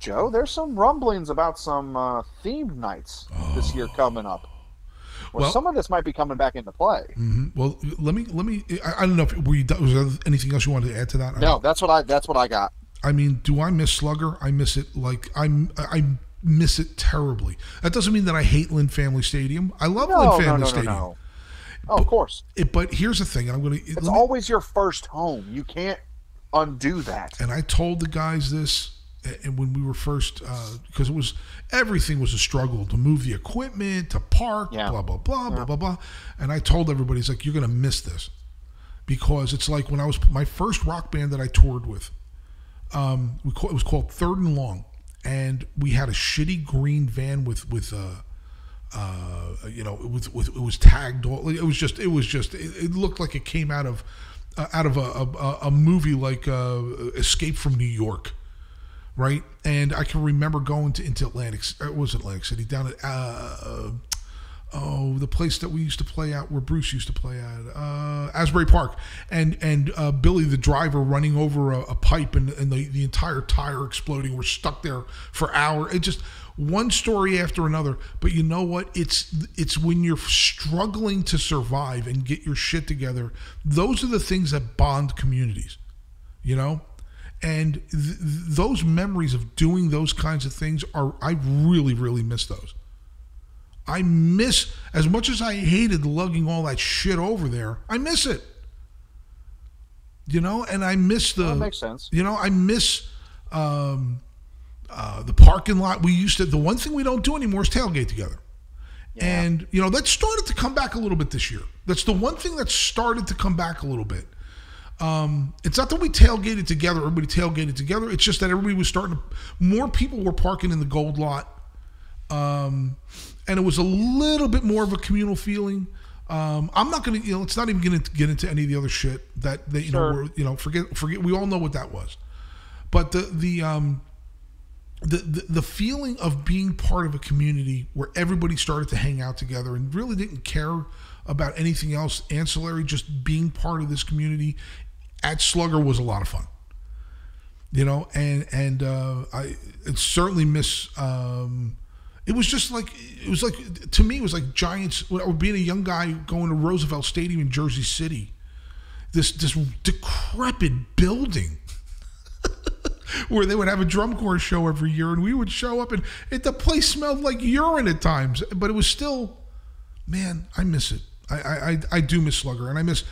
Joe, there's some rumblings about some uh, themed nights this year coming up. Where Well- some of this might be coming back into play. hmm Well, let me let me. I, I don't know if were you, was there anything else you wanted to add to that? No, that's what I that's what I got. I mean, do I miss Slugger? I miss it like I'm. I miss it terribly. That doesn't mean that I hate Lynn Family Stadium. I love No, Lynn Family no, no, Stadium. no. Oh, of course, It, but here's the thing, I'm going to. it's always your first home. You can't undo that. and I told the guys this and when we were first because it was everything was a struggle. To move the equipment to park Yeah. blah blah blah blah blah blah. And I told everybody it's like you're gonna miss this. Because it's like when I was my first rock band that I toured with um we call, it was called Third and Long. And we had a shitty green van with with uh uh, you know, it was, with, it was tagged. All, it was just, it was just, it, it looked like it came out of, uh, out of a, a, a movie like uh, Escape from New York, right? And I can remember going to into Atlantic, it was Atlantic City, down at, uh, oh, the place that we used to play at, where Bruce used to play at, uh, Asbury Park, and and uh, Billy the driver running over a, a pipe and, and the, the entire tire exploding. We're stuck there for hours. It just one story after another. But you know what? It's it's when you're struggling to survive and get your shit together. Those are the things that bond communities. You know. And th- th- those memories of doing those kinds of things are, I really, really miss those. I miss as much as I hated lugging all that shit over there. I miss it. You know, and I miss the. That makes sense. You know, I miss um, uh, the parking lot. We used to. The one thing we don't do anymore is tailgate together. And you know that started to come back a little bit this year. That's the one thing that started to come back a little bit. Um, it's not that we tailgated together. Everybody tailgated together. It's just that everybody was starting to. More people were parking in the gold lot um, and it was a little bit more of a communal feeling. Um, I'm not gonna, you know, it's not even gonna get into any of the other shit that that you know, Sure. were, you know, forget, forget. We all know what that was, but the the um, the, the the feeling of being part of a community where everybody started to hang out together and really didn't care about anything else ancillary, just being part of this community at Slugger was a lot of fun you know and and uh i certainly miss um it was just like it was like to me it was like giants being a young guy going to roosevelt stadium in jersey city this this decrepit building where they would have a drum corps show every year, and we would show up, and it, the place smelled like urine at times, but it was still, man, I miss it. I I, I, do miss Slugger, and I miss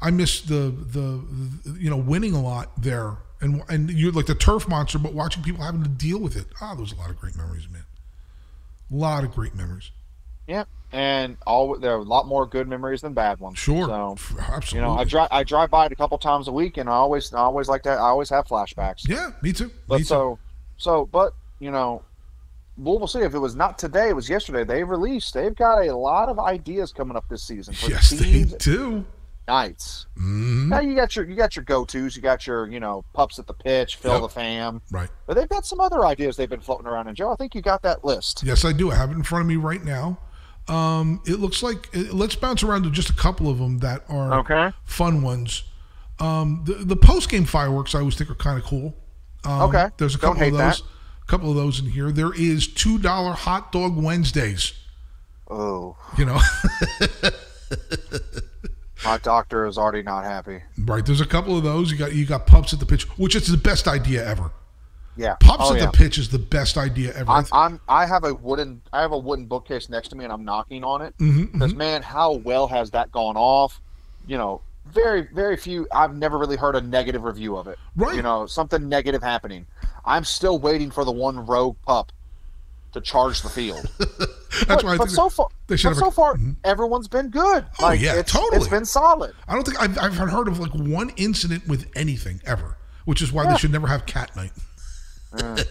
I miss the, the the you know winning a lot there, and and you're like the turf monster, but watching people having to deal with it. Ah, there was a lot of great memories, man. A lot of great memories. Yeah, and all there are a lot more good memories than bad ones. Sure, So F- you know, I drive I drive by it a couple times a week, and I always I always like to I always have flashbacks. yeah, me too. But me too. so so but you know, Louisville see If it was not today, it was yesterday. They released. They've got a lot of ideas coming up this season for yes, they do. nights. hmm Now you got your you got your go tos. You got your you know pups at the pitch, Phil Yep. the fam. Right. But they've got some other ideas they've been floating around. And Joe, I think you got that list. Yes, I do. I have it in front of me right now. Um, it looks like it, let's bounce around to just a couple of them that are Okay. fun ones. Um, the the post game fireworks I always think are kind of cool. Um, Okay. There's a couple of those. that. Couple of those in here. There is two dollar hot dog Wednesdays. Oh, You know, my doctor is already not happy. right? There's a couple of those. You got you got pups at the pitch, which is the best idea ever. Yeah. Pups oh, at yeah. the pitch is the best idea ever. I'm, I'm I have a wooden I have a wooden bookcase next to me and I'm knocking on it mm-hmm, mm-hmm. because man how well has that gone off you know very very few I've never really heard a negative review of it Right. you know something negative happening I'm still waiting for the one rogue pup to charge the field That's but, why I but think so far they should but have so far Mhm. everyone's been good Oh, like yeah, it's, totally. it's been solid I don't think I've, I've heard of like one incident with anything ever, which is why Yeah. they should never have cat night.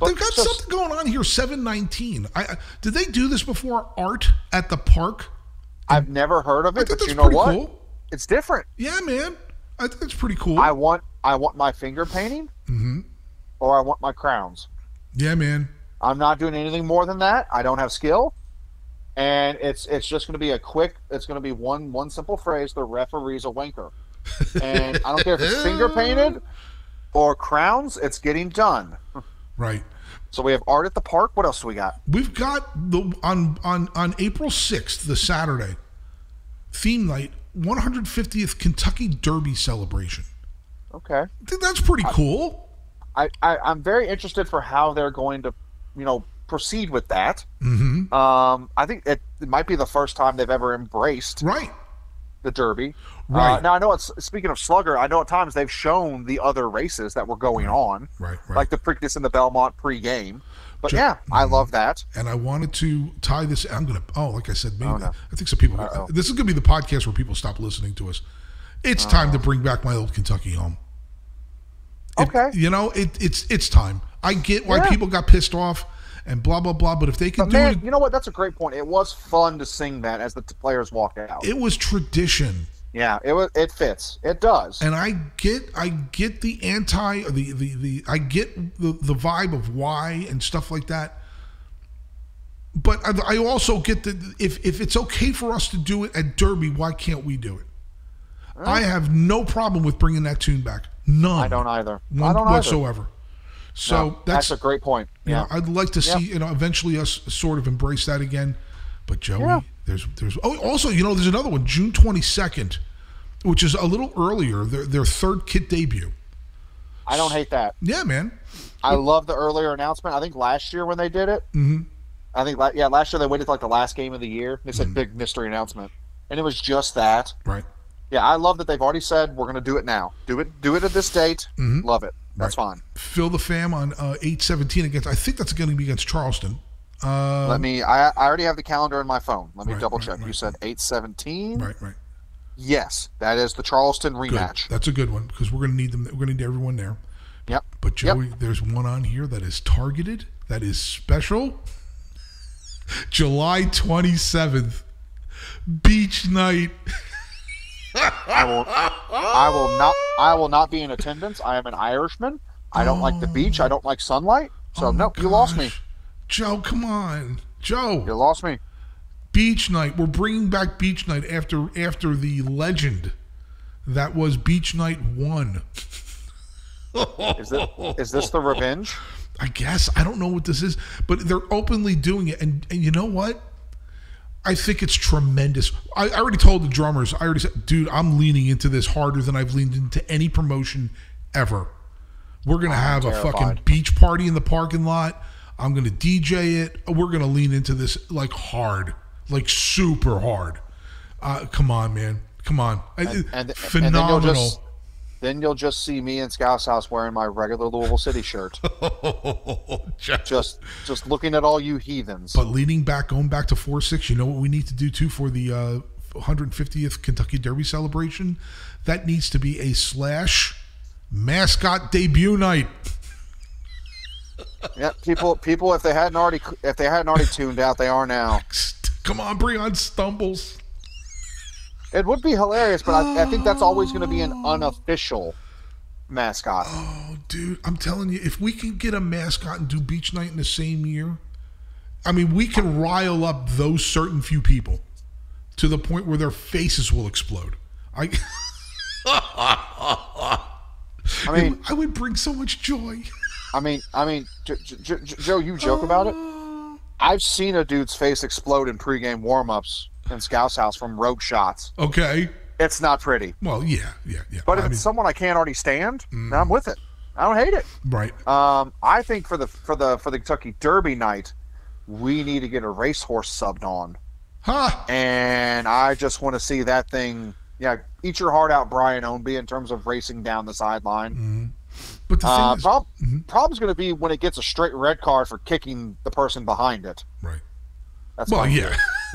They've got something going on here. Seven nineteen. I, did they do this before? Art at the park. I've never heard of it but you know what cool. it's different Yeah, man. I think that's pretty cool. I want I want my finger painting hmm or I want my crowns Yeah, man. I'm not doing anything more than that. I don't have skill, and it's it's just going to be a quick. It's going to be one one simple phrase. The referee's a wanker, and I don't care if it's finger painted or crowns. It's getting done. Right. So we have art at the park. What else do we got? We've got the on on on April sixth, the Saturday, theme night, 150th Kentucky Derby celebration. Okay, I think that's pretty cool. I, I I'm very interested for how they're going to, you know, proceed with that. hmm Um, I think it, it might be the first time they've ever embraced Right. the Derby. Right. Uh, now I know it's speaking of Slugger. I know at times they've shown the other races that were going on. Right. Right. like the Preakness and the Belmont pre-game. But Ju- yeah, I love that. and I wanted to tie this. I'm gonna. Oh, like I said, maybe Oh, no. I think some people. Uh-oh. This is gonna be the podcast where people stop listening to us. It's time to bring back my old Kentucky home. It- Okay. you know, it, it's it's time. I get why Yeah. people got pissed off and blah blah blah. But if they could But do man, it, you know what? That's a great point. It was fun to sing that as the t- players walked out. it was tradition. yeah, it was. It fits. It does. And I get I get the anti the the, the I get the, the vibe of why and stuff like that. But I, I also get that if if it's okay for us to do it at Derby, why can't we do it? I have no problem with bringing that tune back. None. I don't either. One I don't either. whatsoever. So No, that's, that's a great point. you know, Yeah. I'd like to see Yeah. you know eventually us sort of embrace that again. But Joey, Yeah. there's there's oh also you know there's another one June 22nd, which is a little earlier. Their their third kit debut. I don't hate that. Yeah, man. I love the earlier announcement. I think last year when they did it, hmm I think yeah, last year they waited like the last game of the year. They said Mm-hmm. big mystery announcement, and it was just that. Right. Yeah, I love that they've already said we're going to do it now. Do it. Do it at this date. Mhm. Love it. That's Right. fine. Fill the fam on uh, 817 against. I think that's going to be against Charleston. Uh, Let me. I, I already have the calendar in my phone. Let me Right, double check. right, you said eight seventeen. right, right. Yes, that is the Charleston Good. rematch. That's a good one because we're going to need them. We're going to need everyone there. Yep. But Yep. Joey, there's one on here that is targeted. That is special. July 27th, beach night. I will. I will not. I will not be in attendance. I am an Irishman. I don't like the beach. I don't like sunlight. So Oh no, you lost me. Joe, come on, Joe. You lost me. beach night. We're bringing back beach night after after the legend that was beach night one. Is this is this the revenge? I guess I don't know what this is, but they're openly doing it, and and you know what? I think it's tremendous. I, I already told the drummers. I already said, dude, I'm leaning into this harder than I've leaned into any promotion ever. We're gonna have a fucking beach party in the parking lot. I'm gonna DJ it. We're gonna lean into this like hard, like super hard. Uh, come on, man. Come on. And, and, and Phenomenal. just then you'll just see me in Scout's house wearing my regular Louisville City shirt, just just looking at all you heathens. But leaning back, going back to four six, you know what we need to do too for the uh, 150th Kentucky Derby celebration? That needs to be a slash mascot debut night. yeah, people people if they hadn't already if they hadn't already tuned out, they are now. Come on, bring on stumbles. It would be hilarious, but I, I think that's always going to be an unofficial mascot. Oh, dude, I'm telling you, if we can get a mascot and do beach night in the same year, I mean, we can rile up those certain few people to the point where their faces will explode. I, I mean, I would bring so much joy. I mean, I mean, J- J- J- Joe, you joke about it. Uh, I've seen a dude's face explode in pregame warm-ups in Scout's house from rogue shots. Okay. It's not pretty, Well, yeah, yeah, yeah. but if I it's mean, someone I can't already stand, then I'm with it. I don't hate it. right. Um, I think for the for the for the Kentucky Derby night, we need to get a racehorse subbed on, Ha! and I just want to see that thing. Yeah, eat your heart out, Brian Ownby, in terms of racing down the sideline. But the thing Uh, is, prob- Problem's going to be when it gets a straight red card for kicking the person behind it. right. That's Well, yeah.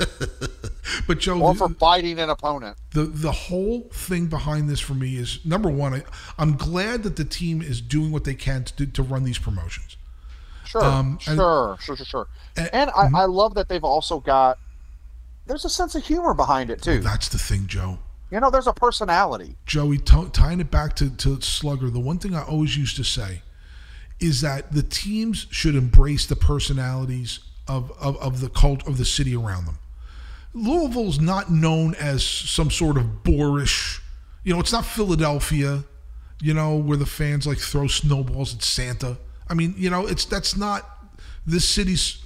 but Joe, Or for fighting an opponent. the the whole thing behind this for me is number one. I, I'm glad that the team is doing what they can to to run these promotions. Sure, Um, and- sure, sure, sure, sure. And- And I, I love that they've also got. There's a sense of humor behind it too. That's the thing, Joe. You know, there's a personality. Joey, t- tying it back to, to Slugger, the one thing I always used to say is that the teams should embrace the personalities of, of, of the cult of the city around them. Louisville's not known as some sort of boorish, you know, it's not Philadelphia, you know, where the fans like throw snowballs at Santa. I mean, you know, it's that's not this city's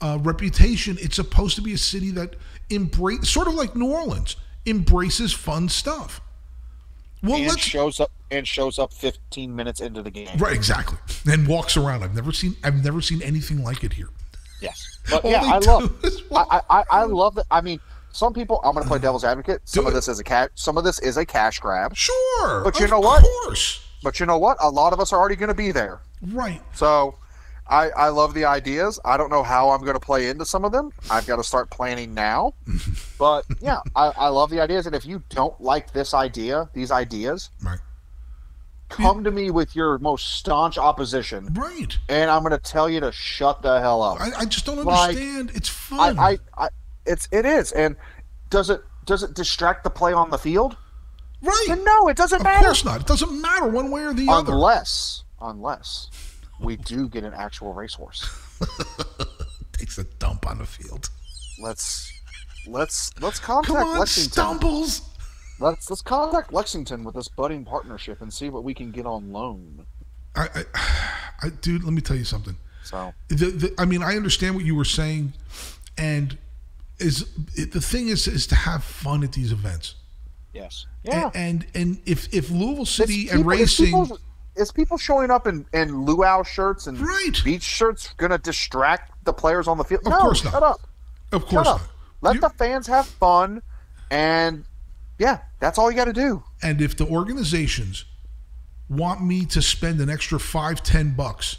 uh, reputation. It's supposed to be a city that embrace, sort of like New Orleans, embraces fun stuff. Well, and let's shows up and shows up 15 minutes into the game. right exactly, and walks around. I've never seen I've never seen anything like it here. Yes, but yeah, I love. I, I, I- I love that. I mean, some people. I'm going to play devil's advocate. Some Do of it. this is a cash. Some of this is a cash grab. Sure, But you of know what? Of course, But you know what? A lot of us are already going to be there. right. So, I I love the ideas. I don't know how I'm going to play into some of them. I've got to start planning now. but yeah, I, I love the ideas. And if you don't like this idea, these ideas, Right, come to me with your most staunch opposition, right. and I'm going to tell you to shut the hell up. I, I just don't Like, understand. it's fun. I, I, I it's it is. And does it does it distract the play on the field? right. Then no, it doesn't Of matter. Of course not. It doesn't matter one way or the other. Unless unless we do get an actual racehorse. Takes a dump on the field. Let's let's let's Come contact on, Lexington. stumbles. Let's let's contact Lexington with this budding partnership and see what we can get on loan. I, I, I, dude, let me tell you something. So The, the, I mean, I understand what you were saying, and is it, the thing is is to have fun at these events. yes, yeah. And and if if Louisville City and people- it's racing, Is people showing up in, in luau shirts and Right. beach shirts going to distract the players on the field? Of no, course not. shut up. of Shut course up. not. Let You- the fans have fun, and yeah, that's all you got to do. And if the organizations want me to spend an extra five, ten bucks,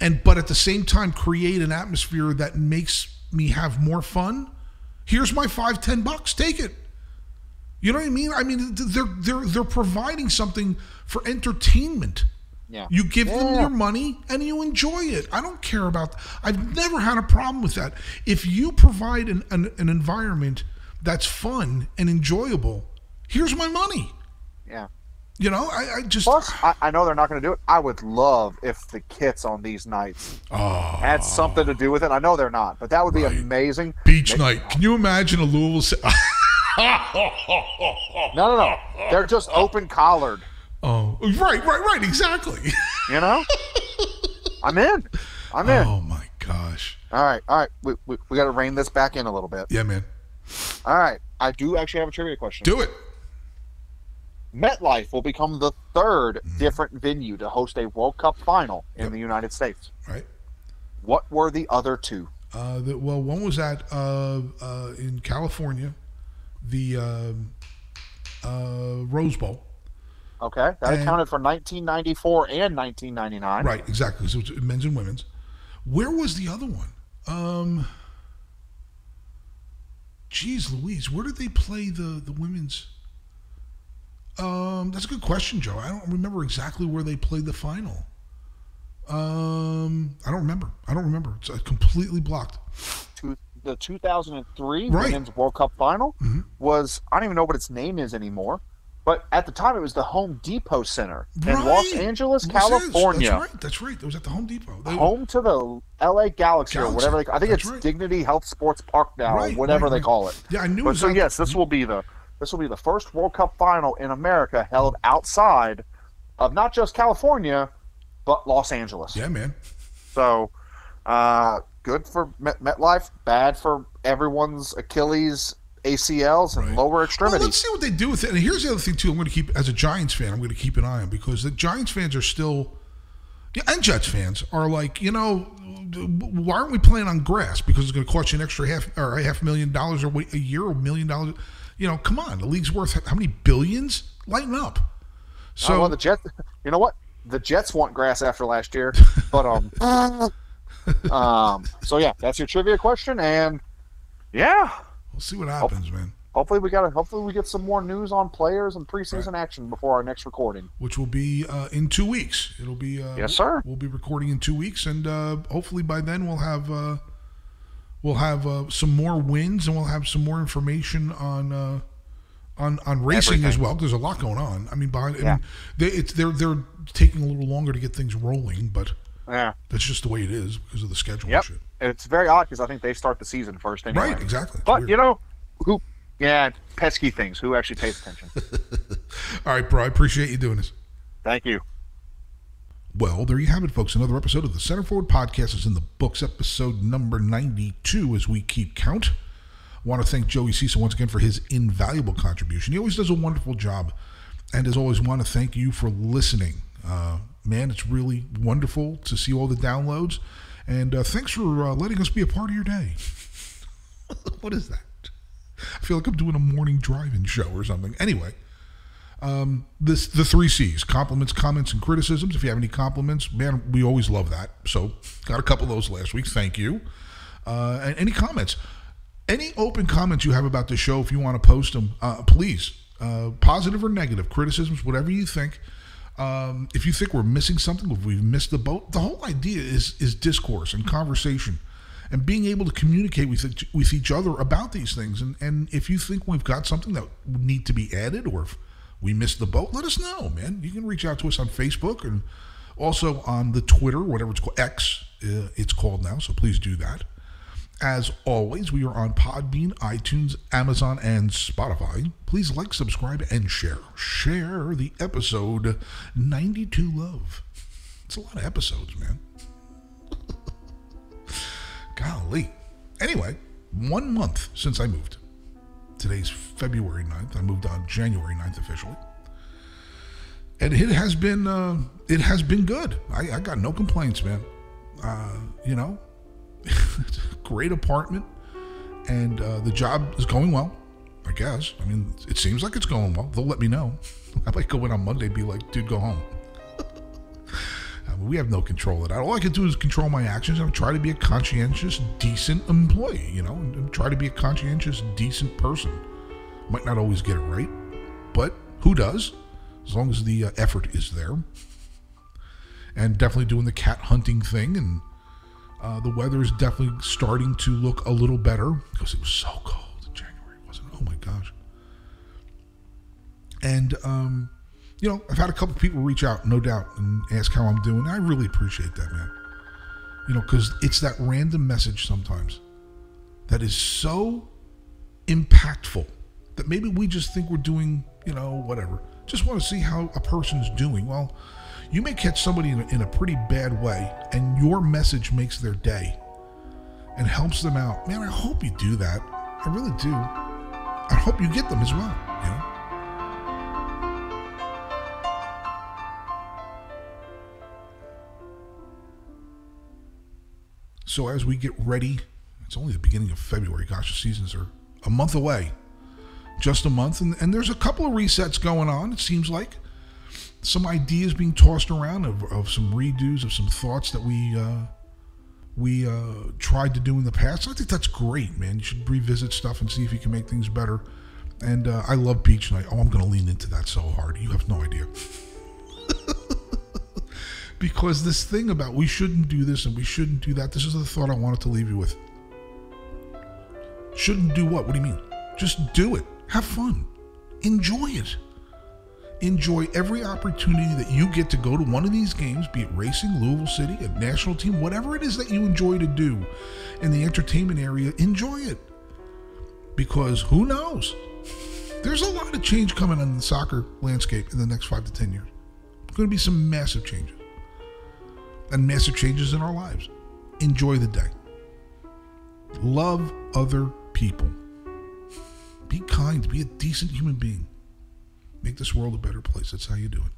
and but at the same time create an atmosphere that makes me have more fun, here's my five, ten bucks. Take it. You know what I mean? I mean, they're they're they're providing something for entertainment. Yeah. You give them your money and you enjoy it. I don't care about. I've never had a problem with that. If you provide an, an, an environment that's fun and enjoyable, here's my money. Yeah. You know, I, I just Plus, I, I know they're not going to do it. I would love if the kits on these nights oh, had ah. something to do with it. I know they're not, but that would be Right. amazing. beach Make- night. Can you imagine a Louisville? Ci- No, no, no. They're just open collared. oh, right, right, right. Exactly. You know. I'm in. I'm in. oh my gosh. All right, all right. We, we, we got to rein this back in a little bit. Yeah, man. All right. I do actually have a trivia question. Do it. MetLife will become the 3rd different venue to host a World Cup final in the United States. Right. What were the other two? Uh, the, well, one was at uh, uh, in California, the um, uh, Rose Bowl. Okay, that And- accounted for 1994 and 1999. Right, exactly. So it's men's and women's. Where was the other one? Um, geez, Louise, where did they play the the women's? Um, that's a good question, Joe. I don't remember exactly where they played the final. Um, I don't remember. I don't remember. It's uh, completely blocked. The 2003 Right. Women's World Cup final Mhm. was I don't even know what its name is anymore, but at the time it was the Home Depot Center in Los Angeles, Los California. That's right. That's right. It was at the Home Depot. They- Home to the LA Galaxy, or whatever they. I think That's it's right. Dignity Health Sports Park now, Right, or whatever right, they call it. Yeah, I knew. it But was so yes, this will be the this will be the first World Cup final in America held outside of not just California, but Los Angeles. Yeah, man. So, uh, good for Met- MetLife, bad for everyone's Achilles, ACLs, and Right. lower Well, extremities. let's see what they do with it. And here's the other thing too. I'm going to keep as a Giants fan. I'm going to keep an eye on because the Giants fans are still, yeah, and Jets fans are like, you know, why aren't we playing on grass? Because it's going to cost you an extra half or a half million dollars or a year a million dollars. You know, come on. The league's worth how many billions? Lighten up. So So well, the Jets. You know what? The Jets want grass after last year, but um, um. So yeah, that's your trivia question, and yeah, we'll see what happens, man. hopefully we got to Hopefully we get some more news on players and preseason action before our next recording. Which will be uh, in two weeks. It'll be uh, Yes, sir. We'll be recording in two weeks, and uh, hopefully by then we'll have uh, we'll have uh, some more wins, and we'll have some more information on uh, on on racing as Everything. well. There's a lot going on. I mean, behind I mean, they, it's they're they're taking a little longer to get things rolling, but Yeah. that's just the way it is because of the schedule Yep. and. It's very odd because I think they start the season first anyway. Right, exactly. But weird. you know, who? Yeah, pesky things. Who actually pays attention? All right, bro. I appreciate you doing this. Thank you. Well, there you have it, folks. Another episode of the Center Forward Podcast is in the books, episode number 92 as we keep count. I want to thank Joey Cecil once again for his invaluable contribution. He always does a wonderful job. And as always, want to thank you for listening. Uh, man, it's really wonderful to see all the downloads. And uh, thanks for uh, letting us be a part of your day. what is that? I feel like I'm doing a morning driving show or something. Anyway, this the three C's: compliments, comments, and criticisms. If you have any compliments, man, we always love that. So, got a couple of those last week. Thank you. Uh, and any comments, any open comments you have about the show, if you want to post them, uh, please, uh, positive or negative, criticisms, whatever you think. Um, if you think we're missing something, if we've missed the boat, the whole idea is is discourse and conversation, and being able to communicate with with each other about these things. And and if you think we've got something that would need to be added, or if we missed the boat, let us know, man. You can reach out to us on Facebook and also on the Twitter, whatever it's called, X, uh, it's called now. So please do that. As always, we are on Podbean, iTunes, Amazon, and Spotify. Please like, subscribe, and share. Share the episode 92 Love. It's a lot of episodes, man. Golly. Anyway, one month since I moved. Today's February 9th. I moved on January 9th officially. And it has been uh, it has been good. I, I got no complaints, man. Uh, you know, great apartment, and uh, the job is going well. I guess. I mean, it seems like it's going well. They'll let me know. I might go in on Monday be like, dude, go home. We have no control of that. All I can do is control my actions and try to be a conscientious, decent employee, you know, and, try to be a conscientious, decent person. Might not always get it right, but who does? As long as the uh, effort is there. And definitely doing the cat hunting thing and uh, the weather is definitely starting to look a little better because it was so cold in January, It wasn't it? Oh my gosh. And, um, you know, I've had a couple people reach out, no doubt, and ask how I'm doing. I really appreciate that, man. You know, because it's that random message sometimes that is so impactful that maybe we just think we're doing, you know, whatever. Just want to see how a person's doing. Well, you may catch somebody in a, in a pretty bad way, and your message makes their day and helps them out. Man, I hope you do that. I really do. I hope you get them as well, you know? So as we get ready, it's only the beginning of February. Gosh, the seasons are a month away. Just a month. And, and there's a couple of resets going on, it seems like. Some ideas being tossed around of, of some redos of some thoughts that we uh, we uh, tried to do in the past. I think that's great, man. You should revisit stuff and see if you can make things better. And uh, I love beach night. Oh, I'm going to lean into that so hard. You have no idea. Because this thing about we shouldn't do this and we shouldn't do that, this is the thought I wanted to leave you with. Shouldn't do what? What do you mean? Just do it. Have fun. Enjoy it. Enjoy every opportunity that you get to go to one of these games, be it racing, Louisville City, a national team, whatever it is that you enjoy to do in the entertainment area, enjoy it. Because who knows? There's a lot of change coming in the soccer landscape in the next five to 10 years. Going to be some massive changes and massive changes in our lives. Enjoy the day. Love other people. Be kind. Be a decent human being. Make this world a better place. That's how you do it.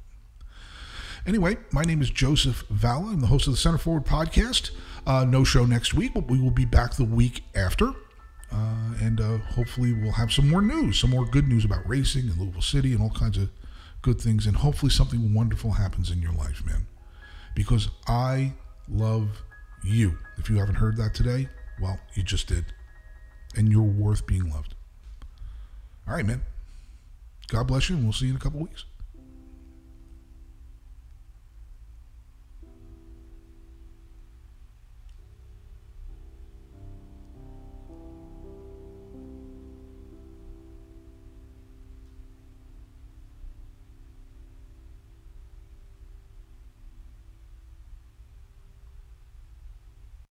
Anyway, my name is Joseph Valla. I'm the host of the Center Forward podcast. Uh, no show next week, but we will be back the week after. Uh, and uh, hopefully, we'll have some more news, some more good news about racing and Louisville City and all kinds of good things. And hopefully, something wonderful happens in your life, man. Because I love you. If you haven't heard that today, well, you just did. And you're worth being loved. All right, man. God bless you, and we'll see you in a couple weeks.